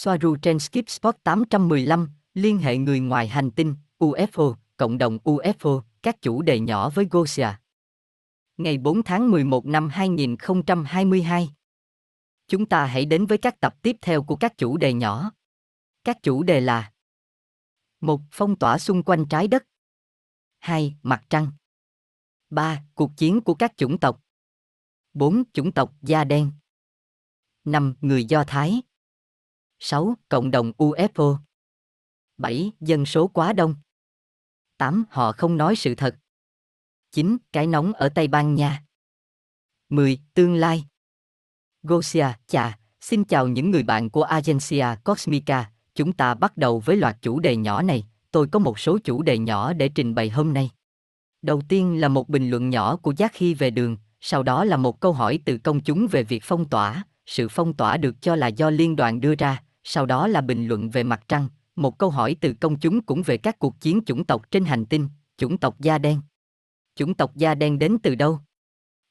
Soaru trên Skip Spot 815, liên hệ người ngoài hành tinh, UFO, cộng đồng UFO, các chủ đề nhỏ với Gosia. Ngày 4 tháng 11 năm 2022. Chúng ta hãy đến với các tập tiếp theo của các chủ đề nhỏ. Các chủ đề là một Phong tỏa xung quanh trái đất 2. Mặt trăng 3. Cuộc chiến của các chủng tộc 4. Chủng tộc da đen 5. Người Do Thái 6. Cộng đồng UFO 7. Dân số quá đông 8. Họ không nói sự thật 9. Cái nóng ở Tây Ban Nha 10. Tương lai Gosia, chà, xin chào những người bạn của Agencia Cosmica, chúng ta bắt đầu với loạt chủ đề nhỏ này, tôi có một số chủ đề nhỏ để trình bày hôm nay. Đầu tiên là một bình luận nhỏ của Giác Khi về đường, sau đó là một câu hỏi từ công chúng về việc phong tỏa, sự phong tỏa được cho là do liên đoàn đưa ra, sau đó là bình luận về mặt trăng, một câu hỏi từ công chúng cũng về các cuộc chiến chủng tộc trên hành tinh, chủng tộc da đen. Chủng tộc da đen đến từ đâu?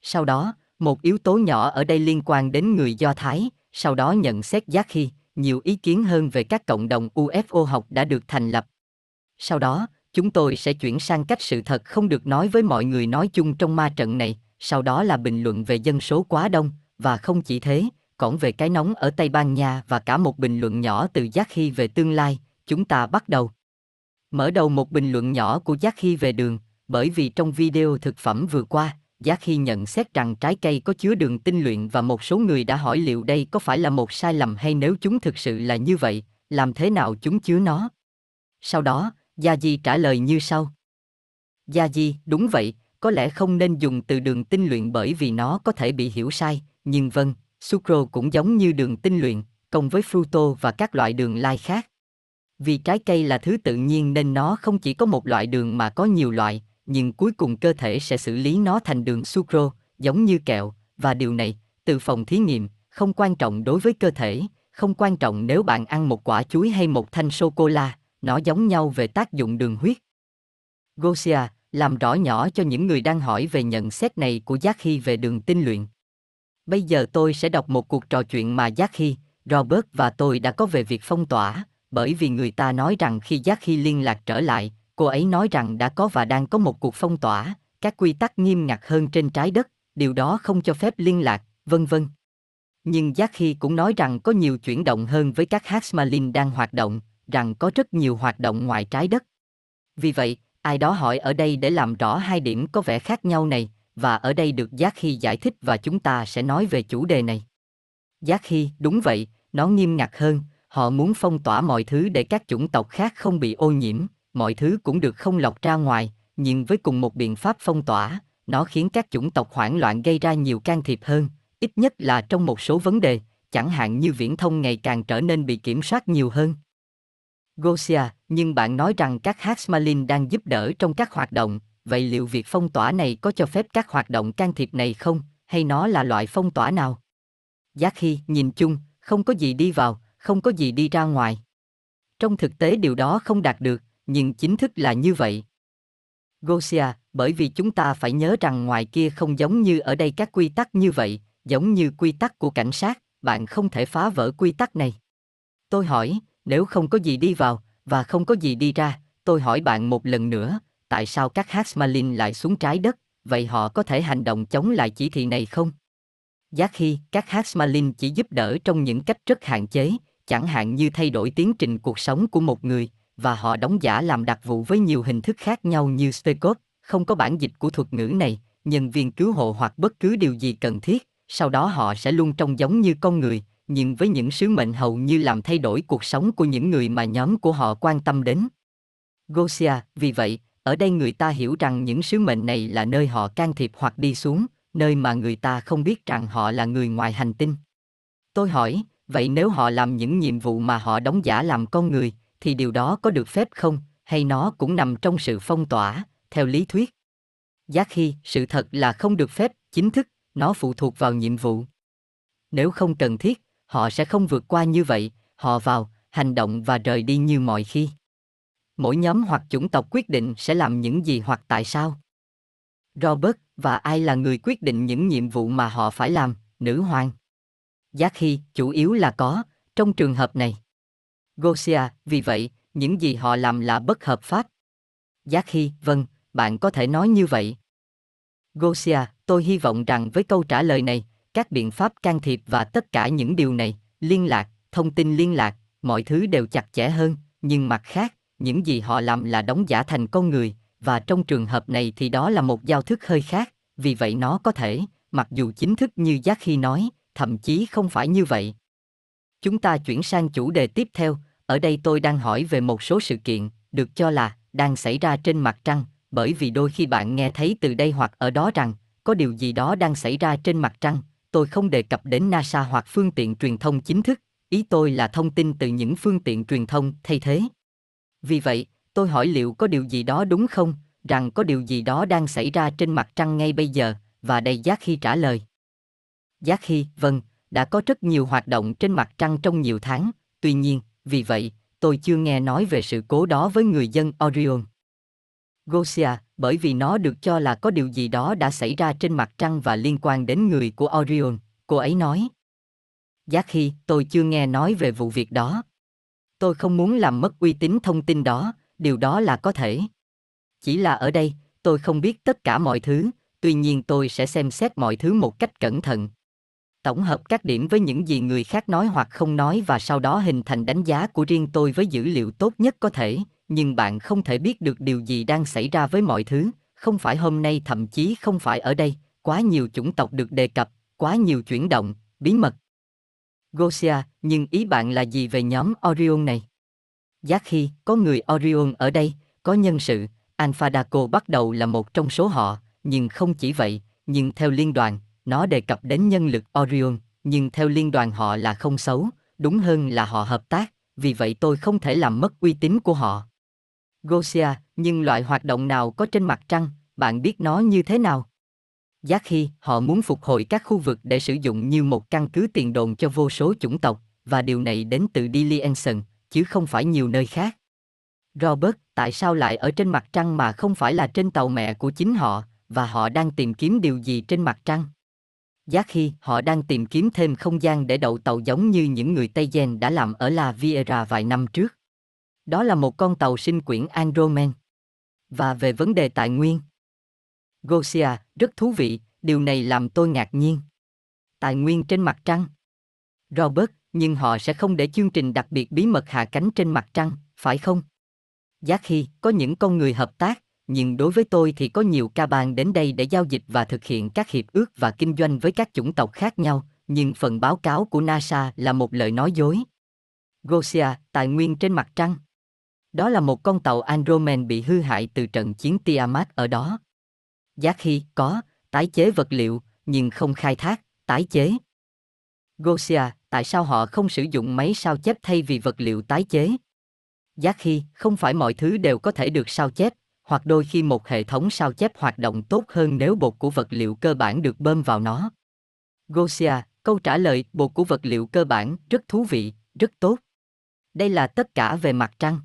Sau đó, một yếu tố nhỏ ở đây liên quan đến người Do Thái, sau đó nhận xét giác khi, nhiều ý kiến hơn về các cộng đồng UFO học đã được thành lập. Sau đó, chúng tôi sẽ chuyển sang cách sự thật không được nói với mọi người nói chung trong ma trận này, sau đó là bình luận về dân số quá đông, và không chỉ thế, còn về cái nóng ở Tây Ban Nha và cả một bình luận nhỏ từ Giác Hy về tương lai, chúng ta bắt đầu. Mở đầu một bình luận nhỏ của Giác Hy về đường, bởi vì trong video thực phẩm vừa qua, Giác Hy nhận xét rằng trái cây có chứa đường tinh luyện và một số người đã hỏi liệu đây có phải là một sai lầm hay nếu chúng thực sự là như vậy, làm thế nào chúng chứa nó. Sau đó, Gia Di trả lời như sau. Gia Di, đúng vậy, có lẽ không nên dùng từ đường tinh luyện bởi vì nó có thể bị hiểu sai, nhưng vâng, sucro cũng giống như đường tinh luyện, cộng với fructo và các loại đường lai khác. Vì trái cây là thứ tự nhiên nên nó không chỉ có một loại đường mà có nhiều loại, nhưng cuối cùng cơ thể sẽ xử lý nó thành đường sucro, giống như kẹo, và điều này, từ phòng thí nghiệm, không quan trọng đối với cơ thể, không quan trọng nếu bạn ăn một quả chuối hay một thanh sô-cô-la, nó giống nhau về tác dụng đường huyết. Gosia, làm rõ nhỏ cho những người đang hỏi về nhận xét này của Giác Hy về đường tinh luyện. Bây giờ tôi sẽ đọc một cuộc trò chuyện mà Giác Robert và tôi đã có về việc phong tỏa, bởi vì người ta nói rằng khi Giác liên lạc trở lại, cô ấy nói rằng đã có và đang có một cuộc phong tỏa, các quy tắc nghiêm ngặt hơn trên trái đất, điều đó không cho phép liên lạc, vân vân. Nhưng Giác cũng nói rằng có nhiều chuyển động hơn với các Hasmalin đang hoạt động, rằng có rất nhiều hoạt động ngoài trái đất. Vì vậy, ai đó hỏi ở đây để làm rõ hai điểm có vẻ khác nhau này, và ở đây được Giác Hy giải thích và chúng ta sẽ nói về chủ đề này. Giác Hy, đúng vậy, nó nghiêm ngặt hơn, họ muốn phong tỏa mọi thứ để các chủng tộc khác không bị ô nhiễm, mọi thứ cũng được không lọc ra ngoài, nhưng với cùng một biện pháp phong tỏa, nó khiến các chủng tộc hoảng loạn gây ra nhiều can thiệp hơn, ít nhất là trong một số vấn đề, chẳng hạn như viễn thông ngày càng trở nên bị kiểm soát nhiều hơn. Gosia, nhưng bạn nói rằng các Hasmalin đang giúp đỡ trong các hoạt động, vậy liệu việc phong tỏa này có cho phép các hoạt động can thiệp này không, hay nó là loại phong tỏa nào? Giác khi nhìn chung, không có gì đi vào, không có gì đi ra ngoài. Trong thực tế điều đó không đạt được, nhưng chính thức là như vậy. Gosia, bởi vì chúng ta phải nhớ rằng ngoài kia không giống như ở đây các quy tắc như vậy, giống như quy tắc của cảnh sát, bạn không thể phá vỡ quy tắc này. Tôi hỏi, nếu không có gì đi vào, và không có gì đi ra, tôi hỏi bạn một lần nữa, tại sao các Hasmalin lại xuống trái đất, vậy họ có thể hành động chống lại chỉ thị này không? Giác khi các Hasmalin chỉ giúp đỡ trong những cách rất hạn chế, chẳng hạn như thay đổi tiến trình cuộc sống của một người, và họ đóng giả làm đặc vụ với nhiều hình thức khác nhau như Specot, không có bản dịch của thuật ngữ này, nhân viên cứu hộ hoặc bất cứ điều gì cần thiết, sau đó họ sẽ luôn trông giống như con người, nhưng với những sứ mệnh hầu như làm thay đổi cuộc sống của những người mà nhóm của họ quan tâm đến. Gosia, vì vậy, ở đây người ta hiểu rằng những sứ mệnh này là nơi họ can thiệp hoặc đi xuống, nơi mà người ta không biết rằng họ là người ngoài hành tinh. Tôi hỏi, vậy nếu họ làm những nhiệm vụ mà họ đóng giả làm con người, thì điều đó có được phép không, hay nó cũng nằm trong sự phong tỏa, theo lý thuyết? giác khi sự thật là không được phép, chính thức, nó phụ thuộc vào nhiệm vụ. Nếu không cần thiết, họ sẽ không vượt qua như vậy, họ vào, hành động và rời đi như mọi khi. Mỗi nhóm hoặc chủng tộc quyết định sẽ làm những gì hoặc tại sao. Robert, và ai là người quyết định những nhiệm vụ mà họ phải làm, nữ hoàng? Giác khi, chủ yếu là có, trong trường hợp này. Gosia, vì vậy, những gì họ làm là bất hợp pháp. Giác Hy, vâng, bạn có thể nói như vậy. Gosia, tôi hy vọng rằng với câu trả lời này, các biện pháp can thiệp và tất cả những điều này, liên lạc, thông tin liên lạc, mọi thứ đều chặt chẽ hơn, nhưng mặt khác, những gì họ làm là đóng giả thành con người, và trong trường hợp này thì đó là một giao thức hơi khác, vì vậy nó có thể, mặc dù chính thức như Giác Khi nói, thậm chí không phải như vậy. Chúng ta chuyển sang chủ đề tiếp theo, ở đây tôi đang hỏi về một số sự kiện, được cho là, đang xảy ra trên mặt trăng, bởi vì đôi khi bạn nghe thấy từ đây hoặc ở đó rằng, có điều gì đó đang xảy ra trên mặt trăng, tôi không đề cập đến NASA hoặc phương tiện truyền thông chính thức, ý tôi là thông tin từ những phương tiện truyền thông thay thế. Vì vậy, tôi hỏi liệu có điều gì đó đúng không, rằng có điều gì đó đang xảy ra trên mặt trăng ngay bây giờ, và đây Giác Khi trả lời. Giác Khi, vâng, đã có rất nhiều hoạt động trên mặt trăng trong nhiều tháng, tuy nhiên, vì vậy, tôi chưa nghe nói về sự cố đó với người dân Orion. Gosia, bởi vì nó được cho là có điều gì đó đã xảy ra trên mặt trăng và liên quan đến người của Orion, cô ấy nói. Giác khi tôi chưa nghe nói về vụ việc đó. Tôi không muốn làm mất uy tín thông tin đó, điều đó là có thể. Chỉ là ở đây, tôi không biết tất cả mọi thứ, tuy nhiên tôi sẽ xem xét mọi thứ một cách cẩn thận. Tổng hợp các điểm với những gì người khác nói hoặc không nói và sau đó hình thành đánh giá của riêng tôi với dữ liệu tốt nhất có thể, nhưng bạn không thể biết được điều gì đang xảy ra với mọi thứ, không phải hôm nay thậm chí không phải ở đây, quá nhiều chủng tộc được đề cập, quá nhiều chuyển động, bí mật. Gosia, nhưng ý bạn là gì về nhóm Orion này? Giác khi có người Orion ở đây, có nhân sự, Alpha Daco bắt đầu là một trong số họ, nhưng không chỉ vậy, nhưng theo liên đoàn, nó đề cập đến nhân lực Orion, nhưng theo liên đoàn họ là không xấu, đúng hơn là họ hợp tác, vì vậy tôi không thể làm mất uy tín của họ. Gosia, nhưng loại hoạt động nào có trên mặt trăng, bạn biết nó như thế nào? Giác khi họ muốn phục hồi các khu vực để sử dụng như một căn cứ tiền đồn cho vô số chủng tộc, và điều này đến từ Dilienson, chứ không phải nhiều nơi khác. Robert, tại sao lại ở trên mặt trăng mà không phải là trên tàu mẹ của chính họ, và họ đang tìm kiếm điều gì trên mặt trăng? Giác khi họ đang tìm kiếm thêm không gian để đậu tàu giống như những người Tây Gen đã làm ở La Viera vài năm trước. Đó là một con tàu sinh quyển Andromen. Và về vấn đề tài nguyên. Gosia, rất thú vị, điều này làm tôi ngạc nhiên. Tài nguyên trên mặt trăng. Robert, nhưng họ sẽ không để chương trình đặc biệt bí mật hạ cánh trên mặt trăng, phải không? Giác khi có những con người hợp tác, nhưng đối với tôi thì có nhiều ca bàn đến đây để giao dịch và thực hiện các hiệp ước và kinh doanh với các chủng tộc khác nhau, nhưng phần báo cáo của NASA là một lời nói dối. Gosia, tài nguyên trên mặt trăng. Đó là một con tàu Andromen bị hư hại từ trận chiến Tiamat ở đó. Giác khi có, tái chế vật liệu, nhưng không khai thác, tái chế. Gosia, tại sao họ không sử dụng máy sao chép thay vì vật liệu tái chế? Giác khi, không phải mọi thứ đều có thể được sao chép, hoặc đôi khi một hệ thống sao chép hoạt động tốt hơn nếu bột của vật liệu cơ bản được bơm vào nó. Gosia, câu trả lời bột của vật liệu cơ bản rất thú vị, rất tốt. Đây là tất cả về mặt trăng.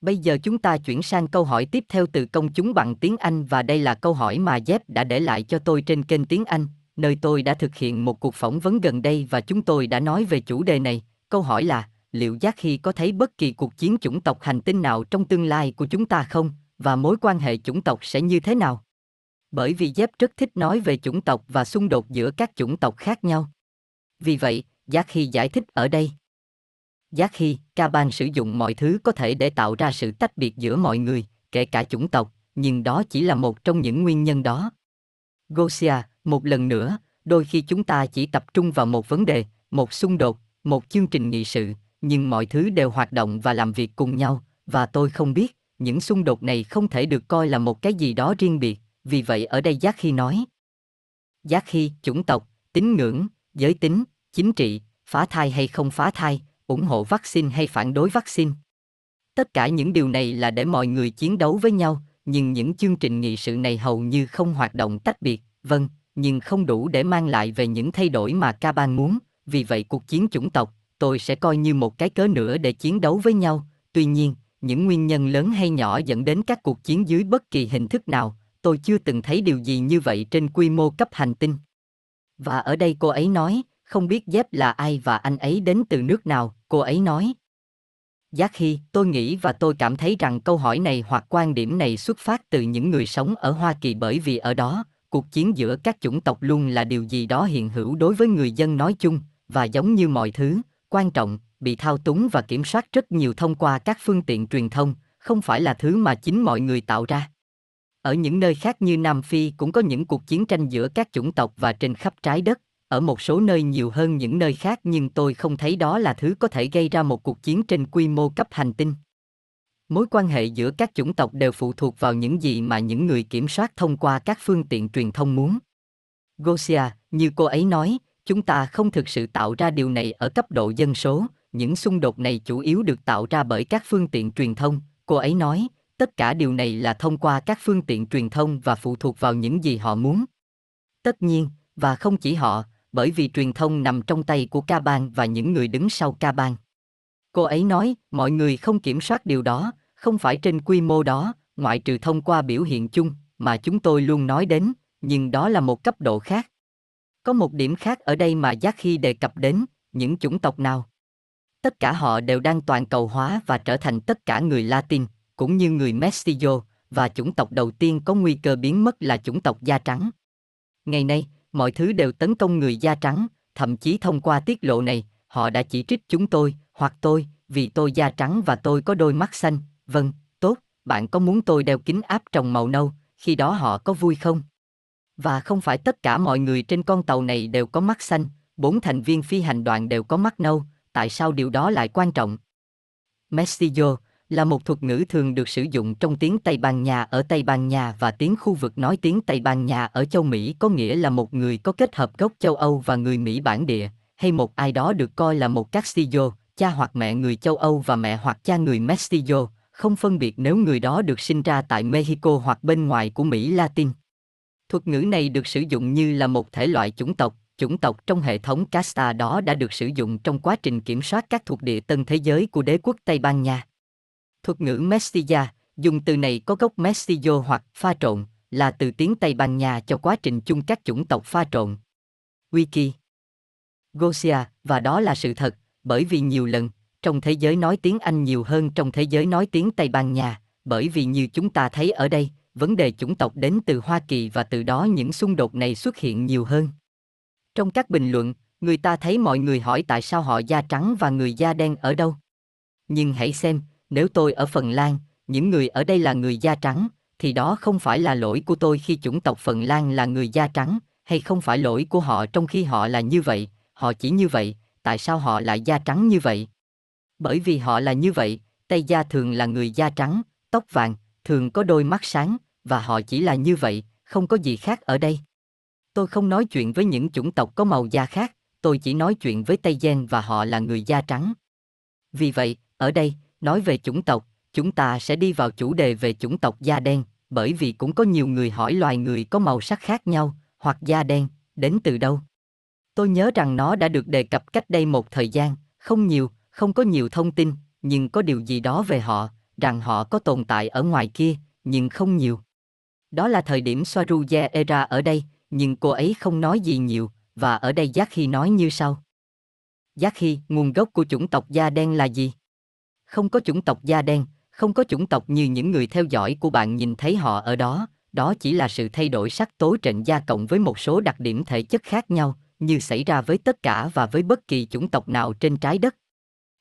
Bây giờ chúng ta chuyển sang câu hỏi tiếp theo từ công chúng bằng tiếng Anh và đây là câu hỏi mà Jeff đã để lại cho tôi trên kênh tiếng Anh, nơi tôi đã thực hiện một cuộc phỏng vấn gần đây và chúng tôi đã nói về chủ đề này. Câu hỏi là, liệu Giác Hy có thấy bất kỳ cuộc chiến chủng tộc hành tinh nào trong tương lai của chúng ta không, và mối quan hệ chủng tộc sẽ như thế nào? Bởi vì Jeff rất thích nói về chủng tộc và xung đột giữa các chủng tộc khác nhau. Vì vậy, Giác Hy giải thích ở đây. Giác khi, Kaban sử dụng mọi thứ có thể để tạo ra sự tách biệt giữa mọi người, kể cả chủng tộc, nhưng đó chỉ là một trong những nguyên nhân đó. Gosia, một lần nữa, đôi khi chúng ta chỉ tập trung vào một vấn đề, một xung đột, một chương trình nghị sự, nhưng mọi thứ đều hoạt động và làm việc cùng nhau, và tôi không biết, những xung đột này không thể được coi là một cái gì đó riêng biệt, vì vậy ở đây Giác khi nói. Giác khi, chủng tộc, tín ngưỡng, giới tính, chính trị, phá thai hay không phá thai, ủng hộ vaccine hay phản đối vaccine. Tất cả những điều này là để mọi người chiến đấu với nhau, nhưng những chương trình nghị sự này hầu như không hoạt động tách biệt, vâng, nhưng không đủ để mang lại về những thay đổi mà Kaban muốn, vì vậy cuộc chiến chủng tộc, tôi sẽ coi như một cái cớ nữa để chiến đấu với nhau, tuy nhiên, những nguyên nhân lớn hay nhỏ dẫn đến các cuộc chiến dưới bất kỳ hình thức nào, tôi chưa từng thấy điều gì như vậy trên quy mô cấp hành tinh. Và ở đây cô ấy nói, không biết dép là ai và anh ấy đến từ nước nào, cô ấy nói. Giác Hy, tôi nghĩ và tôi cảm thấy rằng câu hỏi này hoặc quan điểm này xuất phát từ những người sống ở Hoa Kỳ bởi vì ở đó, cuộc chiến giữa các chủng tộc luôn là điều gì đó hiện hữu đối với người dân nói chung, và giống như mọi thứ, quan trọng, bị thao túng và kiểm soát rất nhiều thông qua các phương tiện truyền thông, không phải là thứ mà chính mọi người tạo ra. Ở những nơi khác như Nam Phi cũng có những cuộc chiến tranh giữa các chủng tộc và trên khắp trái đất, ở một số nơi nhiều hơn những nơi khác nhưng tôi không thấy đó là thứ có thể gây ra một cuộc chiến trên quy mô cấp hành tinh. Mối quan hệ giữa các chủng tộc đều phụ thuộc vào những gì mà những người kiểm soát thông qua các phương tiện truyền thông muốn. Gosia, như cô ấy nói, chúng ta không thực sự tạo ra điều này ở cấp độ dân số, những xung đột này chủ yếu được tạo ra bởi các phương tiện truyền thông, cô ấy nói, tất cả điều này là thông qua các phương tiện truyền thông và phụ thuộc vào những gì họ muốn. Tất nhiên, và không chỉ họ, bởi vì truyền thông nằm trong tay của ca bang và những người đứng sau ca bang. Cô ấy nói, mọi người không kiểm soát điều đó, không phải trên quy mô đó, ngoại trừ thông qua biểu hiện chung mà chúng tôi luôn nói đến, nhưng đó là một cấp độ khác. Có một điểm khác ở đây mà Giác khi đề cập đến, những chủng tộc nào. Tất cả họ đều đang toàn cầu hóa và trở thành tất cả người Latin, cũng như người Mestizo, và chủng tộc đầu tiên có nguy cơ biến mất là chủng tộc da trắng. Ngày nay, mọi thứ đều tấn công người da trắng, thậm chí thông qua tiết lộ này, họ đã chỉ trích chúng tôi, hoặc tôi, vì tôi da trắng và tôi có đôi mắt xanh, vâng, tốt, bạn có muốn tôi đeo kính áp trồng màu nâu, khi đó họ có vui không? Và không phải tất cả mọi người trên con tàu này đều có mắt xanh, bốn thành viên phi hành đoàn đều có mắt nâu, tại sao điều đó lại quan trọng? Messillo là một thuật ngữ thường được sử dụng trong tiếng Tây Ban Nha ở Tây Ban Nha và tiếng khu vực nói tiếng Tây Ban Nha ở châu Mỹ có nghĩa là một người có kết hợp gốc châu Âu và người Mỹ bản địa, hay một ai đó được coi là một Castillo, cha hoặc mẹ người châu Âu và mẹ hoặc cha người mestizo không phân biệt nếu người đó được sinh ra tại Mexico hoặc bên ngoài của Mỹ Latin. Thuật ngữ này được sử dụng như là một thể loại chủng tộc, chủng tộc trong hệ thống casta đó đã được sử dụng trong quá trình kiểm soát các thuộc địa tân thế giới của đế quốc Tây Ban Nha. Thuật ngữ Mestilla, dùng từ này có gốc Mestillo hoặc pha trộn, là từ tiếng Tây Ban Nha cho quá trình chung các chủng tộc pha trộn. Wiki Gosia, và đó là sự thật, bởi vì nhiều lần, trong thế giới nói tiếng Anh nhiều hơn trong thế giới nói tiếng Tây Ban Nha, bởi vì như chúng ta thấy ở đây, vấn đề chủng tộc đến từ Hoa Kỳ và từ đó những xung đột này xuất hiện nhiều hơn. Trong các bình luận, người ta thấy mọi người hỏi tại sao họ da trắng và người da đen ở đâu. Nhưng hãy xem, nếu tôi ở Phần Lan, những người ở đây là người da trắng, thì đó không phải là lỗi của tôi khi chủng tộc Phần Lan là người da trắng, hay không phải lỗi của họ trong khi họ là như vậy, họ chỉ như vậy, tại sao họ lại da trắng như vậy? Bởi vì họ là như vậy, Tây da thường là người da trắng, tóc vàng, thường có đôi mắt sáng, và họ chỉ là như vậy, không có gì khác ở đây. Tôi không nói chuyện với những chủng tộc có màu da khác, tôi chỉ nói chuyện với Tây Gen và họ là người da trắng. Vì vậy, ở đây, nói về chủng tộc, chúng ta sẽ đi vào chủ đề về chủng tộc da đen, bởi vì cũng có nhiều người hỏi loài người có màu sắc khác nhau, hoặc da đen, đến từ đâu. Tôi nhớ rằng nó đã được đề cập cách đây một thời gian, không nhiều, không có nhiều thông tin, nhưng có điều gì đó về họ, rằng họ có tồn tại ở ngoài kia, nhưng không nhiều. Đó là thời điểm Soaruja era ở đây, nhưng cô ấy không nói gì nhiều, và ở đây Giác Hy nói như sau. Giác Hy, nguồn gốc của chủng tộc da đen là gì? Không có chủng tộc da đen, không có chủng tộc như những người theo dõi của bạn nhìn thấy họ ở đó, đó chỉ là sự thay đổi sắc tố trệnh da cộng với một số đặc điểm thể chất khác nhau, như xảy ra với tất cả và với bất kỳ chủng tộc nào trên trái đất.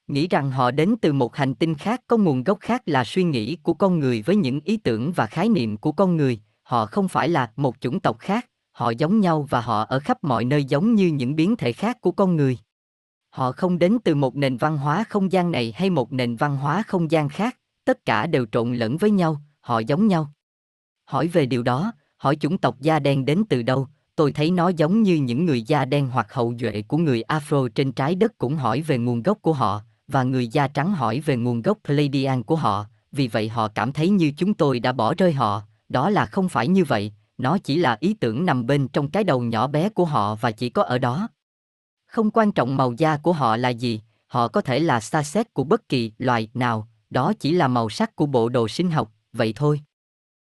Nghĩ rằng họ đến từ một hành tinh khác có nguồn gốc khác là suy nghĩ của con người với những ý tưởng và khái niệm của con người, họ không phải là một chủng tộc khác, họ giống nhau và họ ở khắp mọi nơi giống như những biến thể khác của con người. Họ không đến từ một nền văn hóa không gian này hay một nền văn hóa không gian khác, tất cả đều trộn lẫn với nhau, họ giống nhau. Hỏi về điều đó, hỏi chủng tộc da đen đến từ đâu, tôi thấy nó giống như những người da đen hoặc hậu duệ của người Afro trên trái đất cũng hỏi về nguồn gốc của họ, và người da trắng hỏi về nguồn gốc Pleiadian của họ, vì vậy họ cảm thấy như chúng tôi đã bỏ rơi họ, đó là không phải như vậy, nó chỉ là ý tưởng nằm bên trong cái đầu nhỏ bé của họ và chỉ có ở đó. Không quan trọng màu da của họ là gì, họ có thể là xa xét của bất kỳ loài nào, đó chỉ là màu sắc của bộ đồ sinh học, vậy thôi.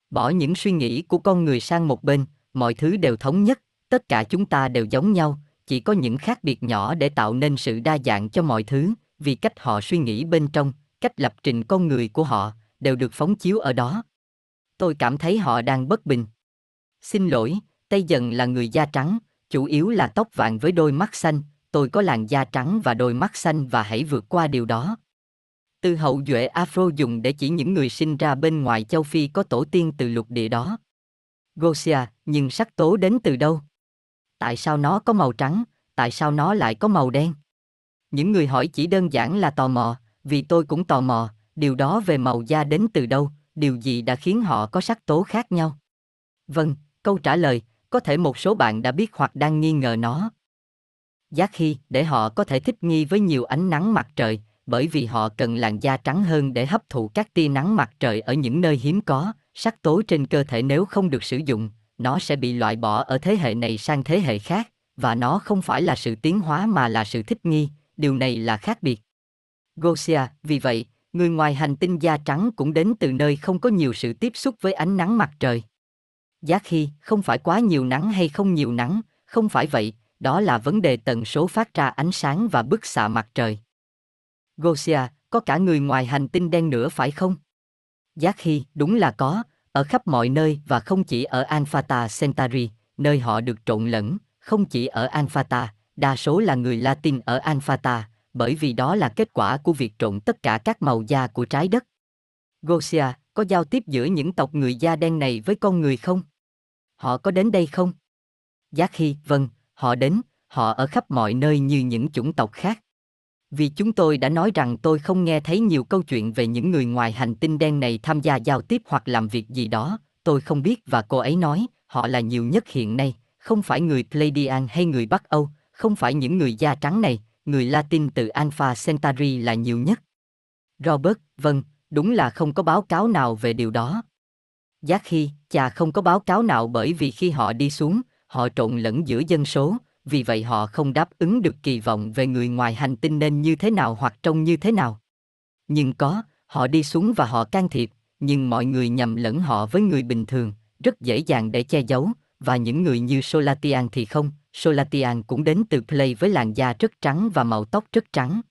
Bỏ những suy nghĩ của con người sang một bên, mọi thứ đều thống nhất, tất cả chúng ta đều giống nhau, chỉ có những khác biệt nhỏ để tạo nên sự đa dạng cho mọi thứ, vì cách họ suy nghĩ bên trong, cách lập trình con người của họ, đều được phóng chiếu ở đó. Tôi cảm thấy họ đang bất bình. Xin lỗi, Tây Dần là người da trắng, chủ yếu là tóc vàng với đôi mắt xanh, tôi có làn da trắng và đôi mắt xanh và hãy vượt qua điều đó. Từ hậu duệ Afro dùng để chỉ những người sinh ra bên ngoài châu Phi có tổ tiên từ lục địa đó. Gosia, nhưng sắc tố đến từ đâu? Tại sao nó có màu trắng, tại sao nó lại có màu đen? Những người hỏi chỉ đơn giản là tò mò, vì tôi cũng tò mò, điều đó về màu da đến từ đâu, điều gì đã khiến họ có sắc tố khác nhau? Vâng, câu trả lời, có thể một số bạn đã biết hoặc đang nghi ngờ nó. Giác khi, để họ có thể thích nghi với nhiều ánh nắng mặt trời, bởi vì họ cần làn da trắng hơn để hấp thụ các tia nắng mặt trời ở những nơi hiếm có, sắc tố trên cơ thể nếu không được sử dụng, nó sẽ bị loại bỏ ở thế hệ này sang thế hệ khác, và nó không phải là sự tiến hóa mà là sự thích nghi, điều này là khác biệt. Gosia, vì vậy, người ngoài hành tinh da trắng cũng đến từ nơi không có nhiều sự tiếp xúc với ánh nắng mặt trời. Giá khi, không phải quá nhiều nắng hay không nhiều nắng, không phải vậy, đó là vấn đề tần số phát ra ánh sáng và bức xạ mặt trời. Gosia, có cả người ngoài hành tinh đen nữa phải không? Giác khi, đúng là có, ở khắp mọi nơi và không chỉ ở Alphata Centauri, nơi họ được trộn lẫn, không chỉ ở Alphata, đa số là người Latin ở Alphata, bởi vì đó là kết quả của việc trộn tất cả các màu da của trái đất. Gosia, có giao tiếp giữa những tộc người da đen này với con người không? Họ có đến đây không? Giác khi, vâng, họ đến, họ ở khắp mọi nơi như những chủng tộc khác. Vì chúng tôi đã nói rằng tôi không nghe thấy nhiều câu chuyện về những người ngoài hành tinh đen này tham gia giao tiếp hoặc làm việc gì đó, tôi không biết và cô ấy nói, họ là nhiều nhất hiện nay, không phải người Pleiadian hay người Bắc Âu, không phải những người da trắng này, người Latin từ Alpha Centauri là nhiều nhất. Robert, vâng, đúng là không có báo cáo nào về điều đó. Giác khi, chà không có báo cáo nào bởi vì khi họ đi xuống, họ trộn lẫn giữa dân số, vì vậy họ không đáp ứng được kỳ vọng về người ngoài hành tinh nên như thế nào hoặc trông như thế nào. Nhưng có, họ đi xuống và họ can thiệp, nhưng mọi người nhầm lẫn họ với người bình thường, rất dễ dàng để che giấu, và những người như Solatian thì không, Solatian cũng đến từ Play với làn da rất trắng và màu tóc rất trắng.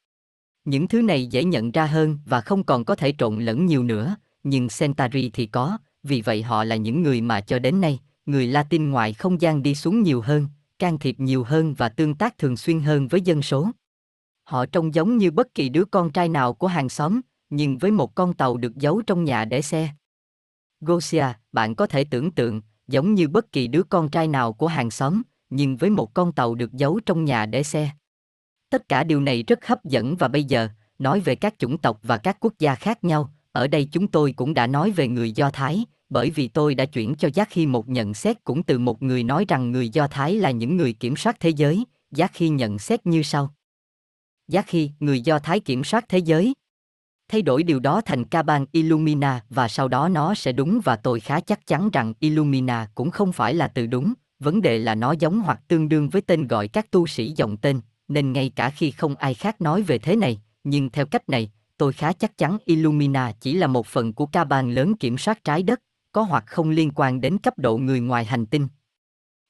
Những thứ này dễ nhận ra hơn và không còn có thể trộn lẫn nhiều nữa, nhưng Centauri thì có, vì vậy họ là những người mà cho đến nay, người Latin ngoài không gian đi xuống nhiều hơn, can thiệp nhiều hơn và tương tác thường xuyên hơn với dân số. Họ trông giống như bất kỳ đứa con trai nào của hàng xóm, nhưng với một con tàu được giấu trong nhà để xe. Gosia, bạn có thể tưởng tượng, giống như bất kỳ đứa con trai nào của hàng xóm, nhưng với một con tàu được giấu trong nhà để xe. Tất cả điều này rất hấp dẫn và bây giờ, nói về các chủng tộc và các quốc gia khác nhau, ở đây chúng tôi cũng đã nói về người Do Thái, bởi vì tôi đã chuyển cho Giác Khi một nhận xét cũng từ một người nói rằng người Do Thái là những người kiểm soát thế giới, Giác Khi nhận xét như sau. Giác Khi, người Do Thái kiểm soát thế giới. Thay đổi điều đó thành ca ban Illumina và sau đó nó sẽ đúng và tôi khá chắc chắn rằng Illumina cũng không phải là từ đúng, vấn đề là nó giống hoặc tương đương với tên gọi các tu sĩ dòng tên, nên ngay cả khi không ai khác nói về thế này, nhưng theo cách này, tôi khá chắc chắn Illumina chỉ là một phần của ca ban lớn kiểm soát trái đất, có hoặc không liên quan đến cấp độ người ngoài hành tinh.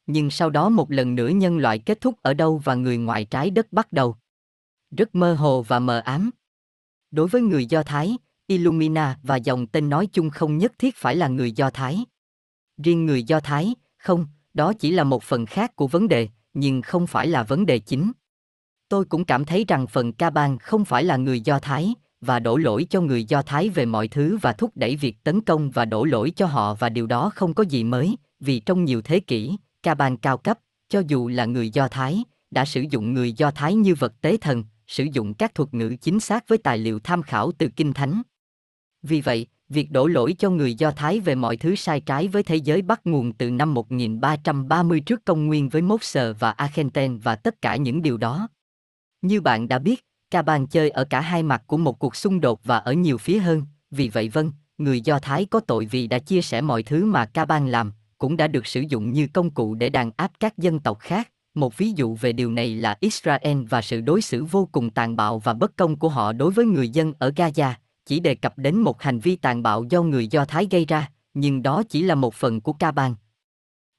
Nhưng sau đó một lần nữa nhân loại kết thúc ở đâu và người ngoài trái đất bắt đầu. Rất mơ hồ và mờ ám. Đối với người Do Thái, Illumina và dòng tên nói chung không nhất thiết phải là người Do Thái. Riêng người Do Thái, không, đó chỉ là một phần khác của vấn đề, nhưng không phải là vấn đề chính. Tôi cũng cảm thấy rằng phần ca bang không phải là người Do Thái, và đổ lỗi cho người Do Thái về mọi thứ và thúc đẩy việc tấn công và đổ lỗi cho họ và điều đó không có gì mới, vì trong nhiều thế kỷ, ca ban cao cấp, cho dù là người Do Thái, đã sử dụng người Do Thái như vật tế thần, sử dụng các thuật ngữ chính xác với tài liệu tham khảo từ Kinh Thánh. Vì vậy, việc đổ lỗi cho người Do Thái về mọi thứ sai trái với thế giới bắt nguồn từ năm 1330 trước công nguyên với Mosser và Argentine và tất cả những điều đó. Như bạn đã biết, Ca bàn chơi ở cả hai mặt của một cuộc xung đột và ở nhiều phía hơn, vì vậy vâng, người Do Thái có tội vì đã chia sẻ mọi thứ mà Ca ban làm, cũng đã được sử dụng như công cụ để đàn áp các dân tộc khác. Một ví dụ về điều này là Israel và sự đối xử vô cùng tàn bạo và bất công của họ đối với người dân ở Gaza, chỉ đề cập đến một hành vi tàn bạo do người Do Thái gây ra, nhưng đó chỉ là một phần của ca ban.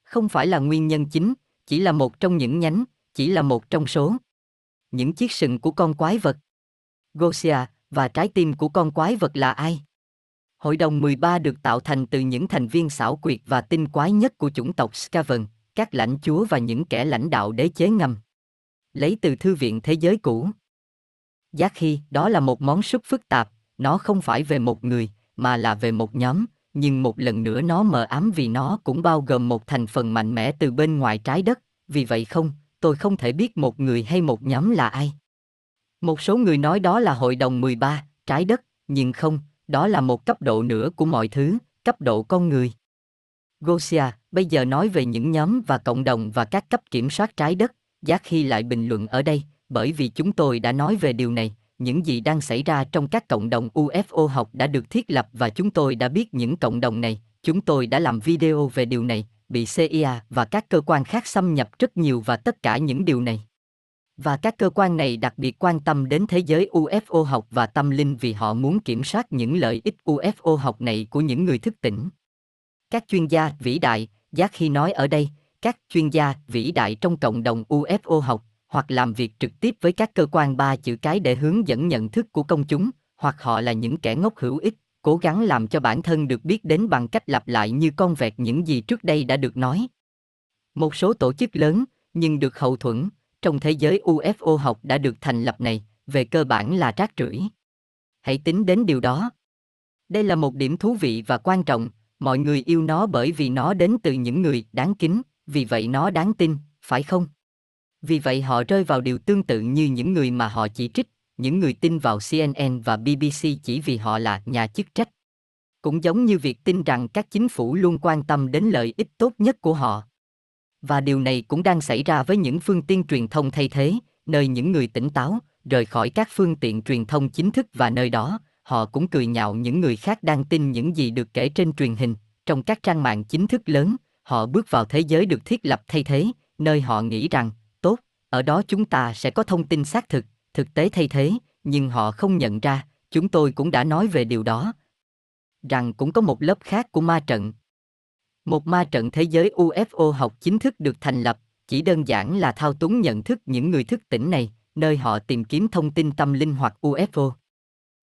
Không phải là nguyên nhân chính, chỉ là một trong những nhánh, chỉ là một trong số những chiếc sừng của con quái vật. Gosia, Và trái tim của con quái vật là ai? Hội đồng 13 được tạo thành từ những thành viên xảo quyệt và tinh quái nhất của chủng tộc Skaven, các lãnh chúa và những kẻ lãnh đạo đế chế ngầm. Lấy từ Thư viện Thế giới cũ. Giác khi, đó là một món súp phức tạp, nó không phải về một người, mà là về một nhóm, nhưng một lần nữa nó mờ ám vì nó cũng bao gồm một thành phần mạnh mẽ từ bên ngoài trái đất, vì vậy không, tôi không thể biết một người hay một nhóm là ai. Một số người nói đó là hội đồng 13, trái đất, nhưng không, đó là một cấp độ nữa của mọi thứ, cấp độ con người. Gosia, bây giờ nói về những nhóm và cộng đồng và các cấp kiểm soát trái đất, Giác Hy lại bình luận ở đây, bởi vì chúng tôi đã nói về điều này, những gì đang xảy ra trong các cộng đồng UFO học đã được thiết lập và chúng tôi đã biết những cộng đồng này, chúng tôi đã làm video về điều này, bị CIA và các cơ quan khác xâm nhập rất nhiều và tất cả những điều này. Và các cơ quan này đặc biệt quan tâm đến thế giới UFO học và tâm linh vì họ muốn kiểm soát những lợi ích UFO học này của những người thức tỉnh. Các chuyên gia vĩ đại, giác khi nói ở đây, các chuyên gia vĩ đại trong cộng đồng UFO học hoặc làm việc trực tiếp với các cơ quan ba chữ cái để hướng dẫn nhận thức của công chúng, hoặc họ là những kẻ ngốc hữu ích, cố gắng làm cho bản thân được biết đến bằng cách lặp lại như con vẹt những gì trước đây đã được nói. Một số tổ chức lớn, nhưng được hậu thuẫn, trong thế giới UFO học đã được thành lập này, về cơ bản là rác rưởi. Hãy tính đến điều đó. Đây là một điểm thú vị và quan trọng, mọi người yêu nó bởi vì nó đến từ những người đáng kính, vì vậy nó đáng tin, phải không? Vì vậy họ rơi vào điều tương tự như những người mà họ chỉ trích, những người tin vào CNN và BBC chỉ vì họ là nhà chức trách. Cũng giống như việc tin rằng các chính phủ luôn quan tâm đến lợi ích tốt nhất của họ. Và điều này cũng đang xảy ra với những phương tiện truyền thông thay thế, nơi những người tỉnh táo, rời khỏi các phương tiện truyền thông chính thức và nơi đó, họ cũng cười nhạo những người khác đang tin những gì được kể trên truyền hình, trong các trang mạng chính thức lớn, họ bước vào thế giới được thiết lập thay thế, nơi họ nghĩ rằng, tốt, ở đó chúng ta sẽ có thông tin xác thực, thực tế thay thế, nhưng họ không nhận ra, chúng tôi cũng đã nói về điều đó. Rằng cũng có một lớp khác của ma trận. Một ma trận thế giới UFO học chính thức được thành lập, chỉ đơn giản là thao túng nhận thức những người thức tỉnh này, nơi họ tìm kiếm thông tin tâm linh hoặc UFO.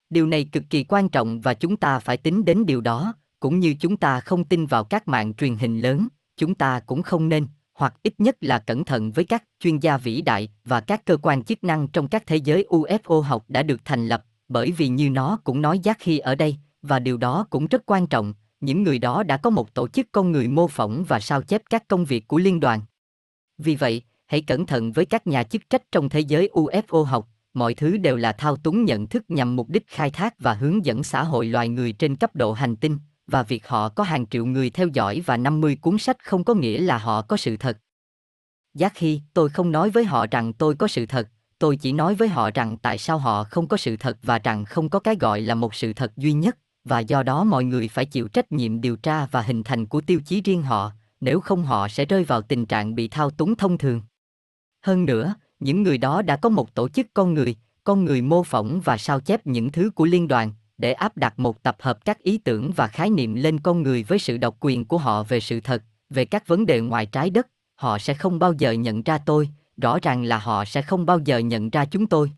Điều này cực kỳ quan trọng và chúng ta phải tính đến điều đó, cũng như chúng ta không tin vào các mạng truyền hình lớn, chúng ta cũng không nên, hoặc ít nhất là cẩn thận với các chuyên gia vĩ đại và các cơ quan chức năng trong các thế giới UFO học đã được thành lập, bởi vì như nó cũng nói giác khi ở đây, và điều đó cũng rất quan trọng, những người đó đã có một tổ chức con người mô phỏng và sao chép các công việc của liên đoàn. Vì vậy, hãy cẩn thận với các nhà chức trách trong thế giới UFO học, mọi thứ đều là thao túng nhận thức nhằm mục đích khai thác và hướng dẫn xã hội loài người trên cấp độ hành tinh, và việc họ có hàng triệu người theo dõi và 50 cuốn sách không có nghĩa là họ có sự thật. Giác khi tôi không nói với họ rằng tôi có sự thật, tôi chỉ nói với họ rằng tại sao họ không có sự thật và rằng không có cái gọi là một sự thật duy nhất, và do đó mọi người phải chịu trách nhiệm điều tra và hình thành của tiêu chí riêng họ, nếu không họ sẽ rơi vào tình trạng bị thao túng thông thường. Hơn nữa, những người đó đã có một tổ chức con người, con người mô phỏng và sao chép những thứ của liên đoàn, để áp đặt một tập hợp các ý tưởng và khái niệm lên con người với sự độc quyền của họ về sự thật, về các vấn đề ngoài trái đất, họ sẽ không bao giờ nhận ra tôi, rõ ràng là họ sẽ không bao giờ nhận ra chúng tôi.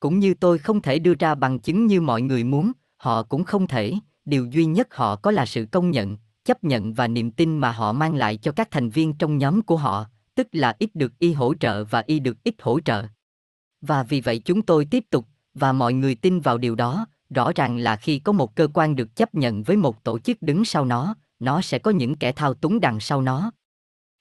Cũng như tôi không thể đưa ra bằng chứng như mọi người muốn, họ cũng không thể, điều duy nhất họ có là sự công nhận, chấp nhận và niềm tin mà họ mang lại cho các thành viên trong nhóm của họ, tức là ít được y hỗ trợ và y được ít hỗ trợ. Và vì vậy chúng tôi tiếp tục, và mọi người tin vào điều đó, rõ ràng là khi có một cơ quan được chấp nhận với một tổ chức đứng sau nó, nó sẽ có những kẻ thao túng đằng sau nó.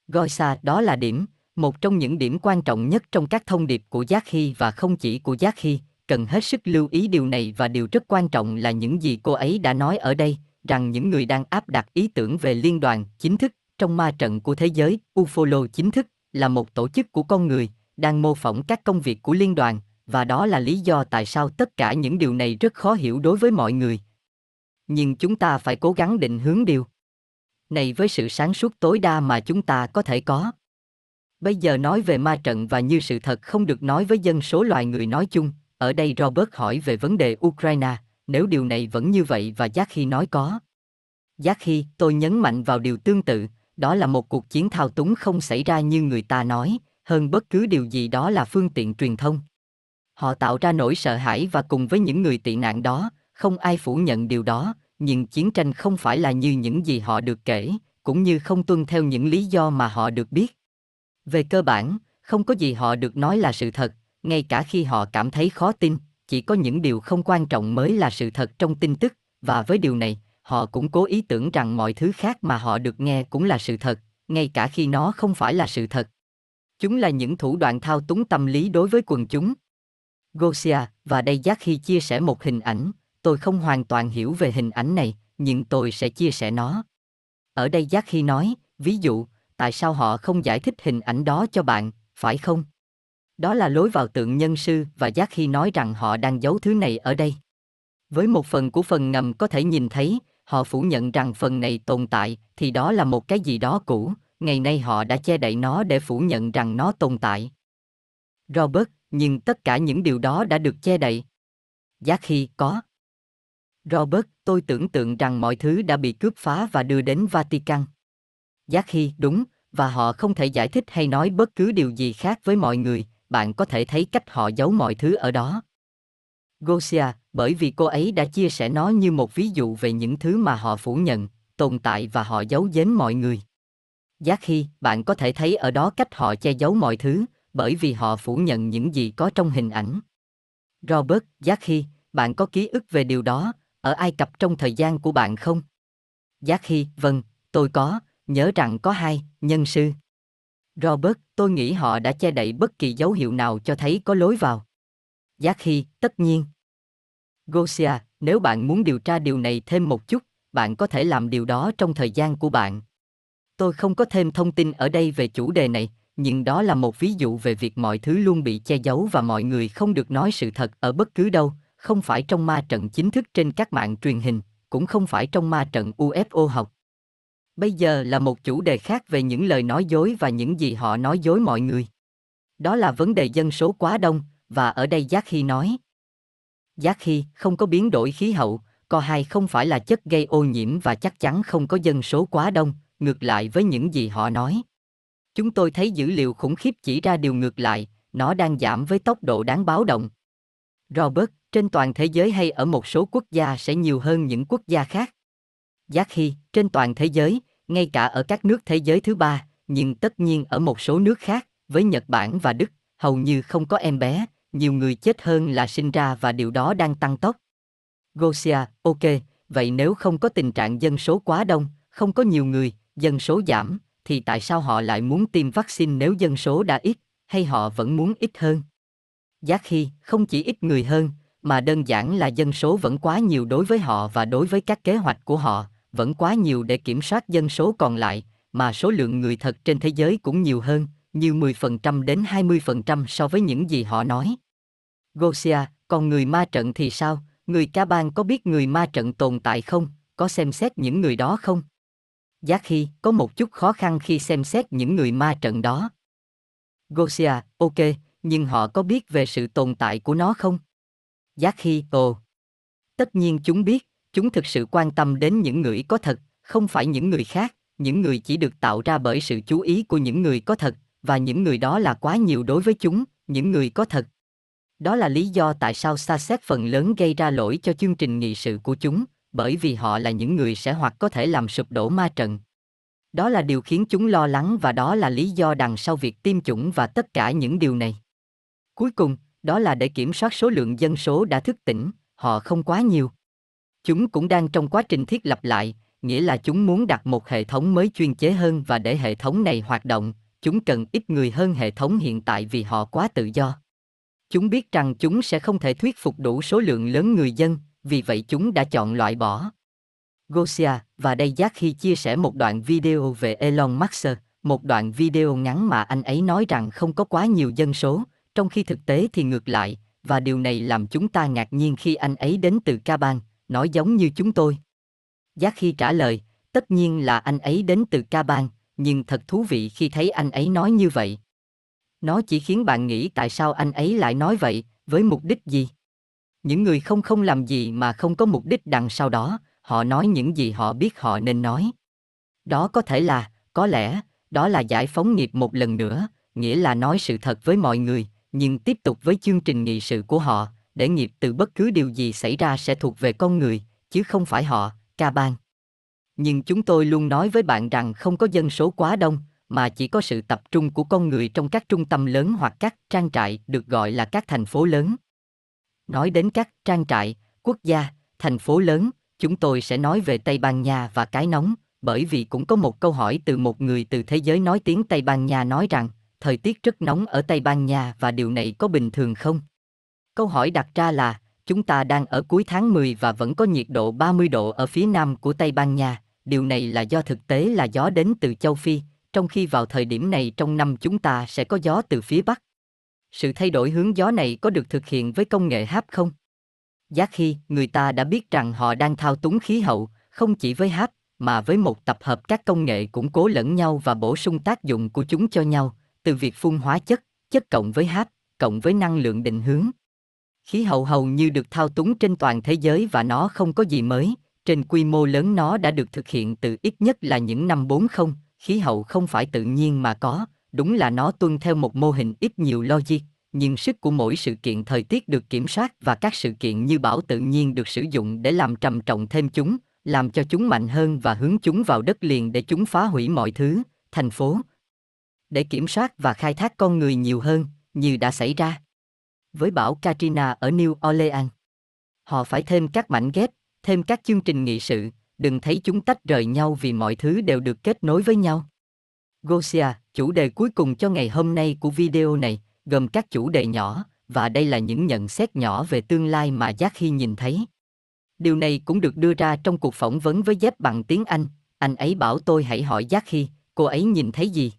Goisa đó là điểm, một trong những điểm quan trọng nhất trong các thông điệp của Giác Hy và không chỉ của Giác Hy, cần hết sức lưu ý điều này và điều rất quan trọng là những gì cô ấy đã nói ở đây, rằng những người đang áp đặt ý tưởng về liên đoàn chính thức trong ma trận của thế giới, Ufolo chính thức là một tổ chức của con người, đang mô phỏng các công việc của liên đoàn, và đó là lý do tại sao tất cả những điều này rất khó hiểu đối với mọi người. Nhưng chúng ta phải cố gắng định hướng điều này với sự sáng suốt tối đa mà chúng ta có thể có. Bây giờ nói về ma trận và như sự thật không được nói với dân số loài người nói chung, ở đây Robert hỏi về vấn đề Ukraine, nếu điều này vẫn như vậy và Giác khi nói có. Giác khi tôi nhấn mạnh vào điều tương tự, đó là một cuộc chiến thao túng không xảy ra như người ta nói, hơn bất cứ điều gì đó là phương tiện truyền thông. Họ tạo ra nỗi sợ hãi và cùng với những người tị nạn đó, không ai phủ nhận điều đó, nhưng chiến tranh không phải là như những gì họ được kể, cũng như không tuân theo những lý do mà họ được biết. Về cơ bản, không có gì họ được nói là sự thật, ngay cả khi họ cảm thấy khó tin, chỉ có những điều không quan trọng mới là sự thật trong tin tức, và với điều này, họ cũng cố ý tưởng rằng mọi thứ khác mà họ được nghe cũng là sự thật, ngay cả khi nó không phải là sự thật. Chúng là những thủ đoạn thao túng tâm lý đối với quần chúng. Gosia, và đây giác khi chia sẻ một hình ảnh, tôi không hoàn toàn hiểu về hình ảnh này, nhưng tôi sẽ chia sẻ nó. Ở đây giác khi nói, ví dụ, tại sao họ không giải thích hình ảnh đó cho bạn, phải không? Đó là lối vào tượng nhân sư và giác khi nói rằng họ đang giấu thứ này ở đây. Với một phần của phần ngầm có thể nhìn thấy, họ phủ nhận rằng phần này tồn tại, thì đó là một cái gì đó cũ, ngày nay họ đã che đậy nó để phủ nhận rằng nó tồn tại. Robert, nhưng tất cả những điều đó đã được che đậy. Giác khi có. Robert, tôi tưởng tượng rằng mọi thứ đã bị cướp phá và đưa đến Vatican. Giác khi, đúng, và họ không thể giải thích hay nói bất cứ điều gì khác với mọi người, bạn có thể thấy cách họ giấu mọi thứ ở đó. Gosia, bởi vì cô ấy đã chia sẻ nó như một ví dụ về những thứ mà họ phủ nhận, tồn tại và họ giấu giếm mọi người. Giác khi, bạn có thể thấy ở đó cách họ che giấu mọi thứ, bởi vì họ phủ nhận những gì có trong hình ảnh. Robert, Giác khi, bạn có ký ức về điều đó, ở Ai Cập trong thời gian của bạn không? Giác khi, vâng, tôi có, nhớ rằng có hai, nhân sư. Robert, tôi nghĩ họ đã che đậy bất kỳ dấu hiệu nào cho thấy có lối vào. Giác khi, tất nhiên. Gosia, nếu bạn muốn điều tra điều này thêm một chút, bạn có thể làm điều đó trong thời gian của bạn. Tôi không có thêm thông tin ở đây về chủ đề này, nhưng đó là một ví dụ về việc mọi thứ luôn bị che giấu và mọi người không được nói sự thật ở bất cứ đâu, không phải trong ma trận chính thức trên các mạng truyền hình, cũng không phải trong ma trận UFO học. Bây giờ là một chủ đề khác về những lời nói dối và những gì họ nói dối mọi người. Đó là vấn đề dân số quá đông, và ở đây Giác Hy nói. Giác Hy không có biến đổi khí hậu, co hai không phải là chất gây ô nhiễm và chắc chắn không có dân số quá đông, ngược lại với những gì họ nói. Chúng tôi thấy dữ liệu khủng khiếp chỉ ra điều ngược lại, nó đang giảm với tốc độ đáng báo động. Robert, trên toàn thế giới hay ở một số quốc gia sẽ nhiều hơn những quốc gia khác. Giác Hy, trên toàn thế giới, ngay cả ở các nước thế giới thứ ba, nhưng tất nhiên ở một số nước khác, với Nhật Bản và Đức, hầu như không có em bé, nhiều người chết hơn là sinh ra và điều đó đang tăng tốc. Gosia, ok, vậy nếu không có tình trạng dân số quá đông, không có nhiều người, dân số giảm, thì tại sao họ lại muốn tiêm vaccine nếu dân số đã ít, hay họ vẫn muốn ít hơn? Giác khi không chỉ ít người hơn, mà đơn giản là dân số vẫn quá nhiều đối với họ và đối với các kế hoạch của họ, vẫn quá nhiều để kiểm soát dân số còn lại, mà số lượng người thật trên thế giới cũng nhiều hơn, như 10% đến 20% so với những gì họ nói. Gosia, còn người ma trận thì sao? Người ca bang có biết người ma trận tồn tại không? Có xem xét những người đó không? Giác Hy có một chút khó khăn khi xem xét những người ma trận đó. Gosia, ok, nhưng họ có biết về sự tồn tại của nó không? Giác Hy, ồ. Tất nhiên chúng biết, chúng thực sự quan tâm đến những người có thật, không phải những người khác, những người chỉ được tạo ra bởi sự chú ý của những người có thật, và những người đó là quá nhiều đối với chúng, những người có thật. Đó là lý do tại sao xa xét phần lớn gây ra lỗi cho chương trình nghị sự của chúng, bởi vì họ là những người sẽ hoặc có thể làm sụp đổ ma trận. Đó là điều khiến chúng lo lắng và đó là lý do đằng sau việc tiêm chủng và tất cả những điều này. Cuối cùng, đó là để kiểm soát số lượng dân số đã thức tỉnh, họ không quá nhiều. Chúng cũng đang trong quá trình thiết lập lại, nghĩa là chúng muốn đặt một hệ thống mới chuyên chế hơn và để hệ thống này hoạt động, chúng cần ít người hơn hệ thống hiện tại vì họ quá tự do. Chúng biết rằng chúng sẽ không thể thuyết phục đủ số lượng lớn người dân, vì vậy chúng đã chọn loại bỏ. Gosia, và đây Giác khi chia sẻ một đoạn video về Elon Musk, một đoạn video ngắn mà anh ấy nói rằng không có quá nhiều dân số, trong khi thực tế thì ngược lại, và điều này làm chúng ta ngạc nhiên khi anh ấy đến từ Ca Bang, nói giống như chúng tôi. Giác khi trả lời, tất nhiên là anh ấy đến từ Ca Bang, nhưng thật thú vị khi thấy anh ấy nói như vậy. Nó chỉ khiến bạn nghĩ tại sao anh ấy lại nói vậy, với mục đích gì? Những người không không làm gì mà không có mục đích đằng sau đó, họ nói những gì họ biết họ nên nói. Đó có thể là, có lẽ, đó là giải phóng nghiệp một lần nữa, nghĩa là nói sự thật với mọi người, nhưng tiếp tục với chương trình nghị sự của họ, để nghiệp từ bất cứ điều gì xảy ra sẽ thuộc về con người, chứ không phải họ, ca bang. Nhưng chúng tôi luôn nói với bạn rằng không có dân số quá đông, mà chỉ có sự tập trung của con người trong các trung tâm lớn hoặc các trang trại được gọi là các thành phố lớn. Nói đến các trang trại, quốc gia, thành phố lớn, chúng tôi sẽ nói về Tây Ban Nha và cái nóng, bởi vì cũng có một câu hỏi từ một người từ thế giới nói tiếng Tây Ban Nha nói rằng, thời tiết rất nóng ở Tây Ban Nha và điều này có bình thường không? Câu hỏi đặt ra là, chúng ta đang ở cuối tháng 10 và vẫn có nhiệt độ 30 độ ở phía nam của Tây Ban Nha, điều này là do thực tế là gió đến từ châu Phi, trong khi vào thời điểm này trong năm chúng ta sẽ có gió từ phía bắc. Sự thay đổi hướng gió này có được thực hiện với công nghệ HAP không? Giá khi người ta đã biết rằng họ đang thao túng khí hậu, không chỉ với HAP, mà với một tập hợp các công nghệ củng cố lẫn nhau và bổ sung tác dụng của chúng cho nhau, từ việc phun hóa chất, chất cộng với HAP, cộng với năng lượng định hướng. Khí hậu hầu như được thao túng trên toàn thế giới và nó không có gì mới, trên quy mô lớn nó đã được thực hiện từ ít nhất là những năm 40, khí hậu không phải tự nhiên mà có, đúng là nó tuân theo một mô hình ít nhiều logic, nhưng sức của mỗi sự kiện thời tiết được kiểm soát và các sự kiện như bão tự nhiên được sử dụng để làm trầm trọng thêm chúng, làm cho chúng mạnh hơn và hướng chúng vào đất liền để chúng phá hủy mọi thứ, thành phố. Để kiểm soát và khai thác con người nhiều hơn, như đã xảy ra. Với bão Katrina ở New Orleans. Họ phải thêm các mảnh ghép, thêm các chương trình nghị sự, đừng thấy chúng tách rời nhau vì mọi thứ đều được kết nối với nhau. Gosia, chủ đề cuối cùng cho ngày hôm nay của video này, gồm các chủ đề nhỏ, và đây là những nhận xét nhỏ về tương lai mà Giác Hy nhìn thấy. Điều này cũng được đưa ra trong cuộc phỏng vấn với Dép bằng tiếng Anh, anh ấy bảo tôi hãy hỏi Giác Hy, cô ấy nhìn thấy gì?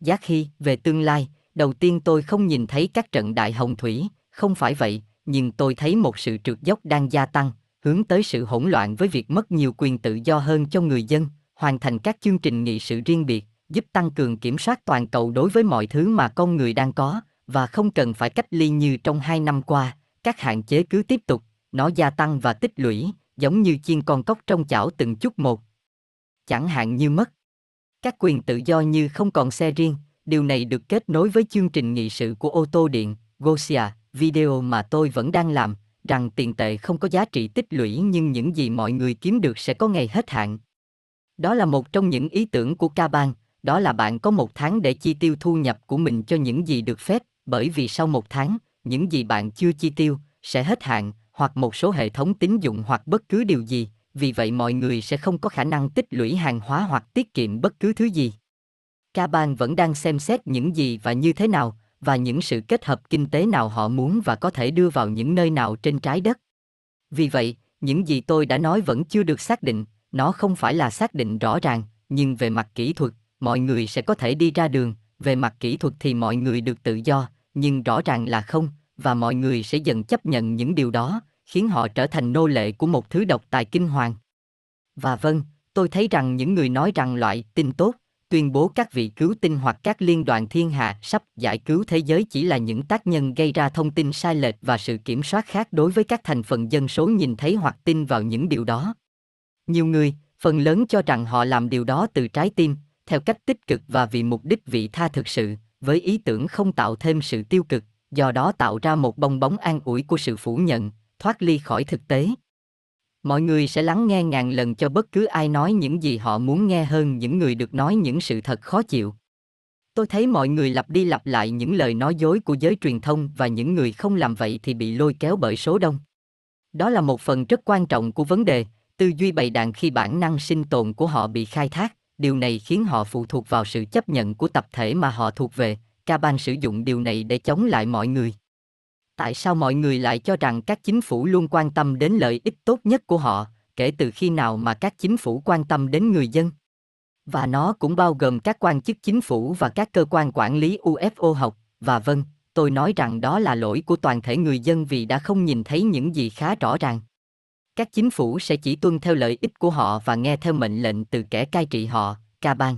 Giác Hy, về tương lai, đầu tiên tôi không nhìn thấy các trận đại hồng thủy, không phải vậy, nhưng tôi thấy một sự trượt dốc đang gia tăng, hướng tới sự hỗn loạn với việc mất nhiều quyền tự do hơn cho người dân, hoàn thành các chương trình nghị sự riêng biệt, giúp tăng cường kiểm soát toàn cầu đối với mọi thứ mà con người đang có, và không cần phải cách ly như trong hai năm qua, các hạn chế cứ tiếp tục, nó gia tăng và tích lũy, giống như chiên con cóc trong chảo từng chút một. Chẳng hạn như mất. Các quyền tự do như không còn xe riêng, điều này được kết nối với chương trình nghị sự của ô tô điện, Gosia, video mà tôi vẫn đang làm, rằng tiền tệ không có giá trị tích lũy nhưng những gì mọi người kiếm được sẽ có ngày hết hạn. Đó là một trong những ý tưởng của Caban, đó là bạn có một tháng để chi tiêu thu nhập của mình cho những gì được phép, bởi vì sau một tháng, những gì bạn chưa chi tiêu sẽ hết hạn, hoặc một số hệ thống tín dụng hoặc bất cứ điều gì, vì vậy mọi người sẽ không có khả năng tích lũy hàng hóa hoặc tiết kiệm bất cứ thứ gì. Ca bang vẫn đang xem xét những gì và như thế nào, và những sự kết hợp kinh tế nào họ muốn và có thể đưa vào những nơi nào trên trái đất. Vì vậy, những gì tôi đã nói vẫn chưa được xác định, nó không phải là xác định rõ ràng, nhưng về mặt kỹ thuật, mọi người sẽ có thể đi ra đường, về mặt kỹ thuật thì mọi người được tự do, nhưng rõ ràng là không, và mọi người sẽ dần chấp nhận những điều đó, khiến họ trở thành nô lệ của một thứ độc tài kinh hoàng. Và vâng, tôi thấy rằng những người nói rằng loại tin tốt, tuyên bố các vị cứu tinh hoặc các liên đoàn thiên hạ sắp giải cứu thế giới chỉ là những tác nhân gây ra thông tin sai lệch và sự kiểm soát khác đối với các thành phần dân số nhìn thấy hoặc tin vào những điều đó. Nhiều người, phần lớn cho rằng họ làm điều đó từ trái tim, theo cách tích cực và vì mục đích vị tha thực sự, với ý tưởng không tạo thêm sự tiêu cực, do đó tạo ra một bong bóng an ủi của sự phủ nhận, thoát ly khỏi thực tế. Mọi người sẽ lắng nghe ngàn lần cho bất cứ ai nói những gì họ muốn nghe hơn những người được nói những sự thật khó chịu. Tôi thấy mọi người lặp đi lặp lại những lời nói dối của giới truyền thông và những người không làm vậy thì bị lôi kéo bởi số đông. Đó là một phần rất quan trọng của vấn đề, tư duy bày đàn khi bản năng sinh tồn của họ bị khai thác, điều này khiến họ phụ thuộc vào sự chấp nhận của tập thể mà họ thuộc về, Caban sử dụng điều này để chống lại mọi người. Tại sao mọi người lại cho rằng các chính phủ luôn quan tâm đến lợi ích tốt nhất của họ kể từ khi nào mà các chính phủ quan tâm đến người dân? Và nó cũng bao gồm các quan chức chính phủ và các cơ quan quản lý UFO học. Và vâng tôi nói rằng đó là lỗi của toàn thể người dân vì đã không nhìn thấy những gì khá rõ ràng các chính phủ sẽ chỉ tuân theo lợi ích của họ và nghe theo mệnh lệnh từ kẻ cai trị họ Caban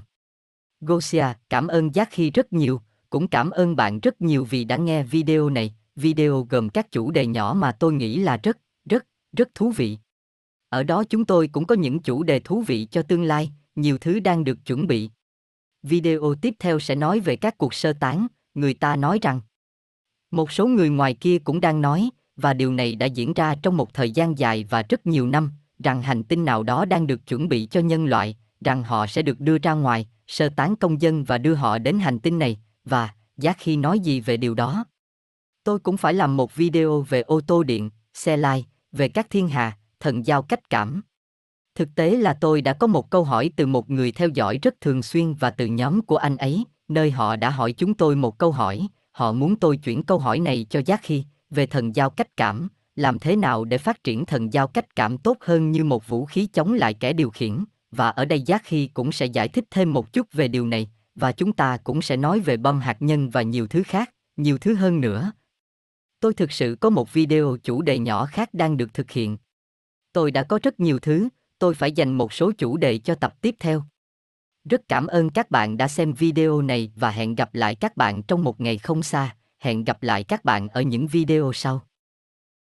Gosia cảm ơn Giác Khi rất nhiều cũng cảm ơn bạn rất nhiều vì đã nghe video này video gồm các chủ đề nhỏ mà tôi nghĩ là rất, rất, rất thú vị. Ở đó chúng tôi cũng có những chủ đề thú vị cho tương lai, nhiều thứ đang được chuẩn bị. Video tiếp theo sẽ nói về các cuộc sơ tán, người ta nói rằng Một số người ngoài kia cũng đang nói, và điều này đã diễn ra trong một thời gian dài và rất nhiều năm, rằng hành tinh nào đó đang được chuẩn bị cho nhân loại, rằng họ sẽ được đưa ra ngoài, sơ tán công dân và đưa họ đến hành tinh này, và, giác khi nói gì về điều đó? Tôi cũng phải làm một video về ô tô điện, xe lai, về các thiên hà, thần giao cách cảm. Thực tế là tôi đã có một câu hỏi từ một người theo dõi rất thường xuyên và từ nhóm của anh ấy, nơi họ đã hỏi chúng tôi một câu hỏi, họ muốn tôi chuyển câu hỏi này cho Giác Khi, về thần giao cách cảm, làm thế nào để phát triển thần giao cách cảm tốt hơn như một vũ khí chống lại kẻ điều khiển, và ở đây Giác Khi cũng sẽ giải thích thêm một chút về điều này, và chúng ta cũng sẽ nói về bom hạt nhân và nhiều thứ khác, nhiều thứ hơn nữa. Tôi thực sự có một video chủ đề nhỏ khác đang được thực hiện. Tôi đã có rất nhiều thứ, tôi phải dành một số chủ đề cho tập tiếp theo. Rất cảm ơn các bạn đã xem video này và hẹn gặp lại các bạn trong một ngày không xa, hẹn gặp lại các bạn ở những video sau.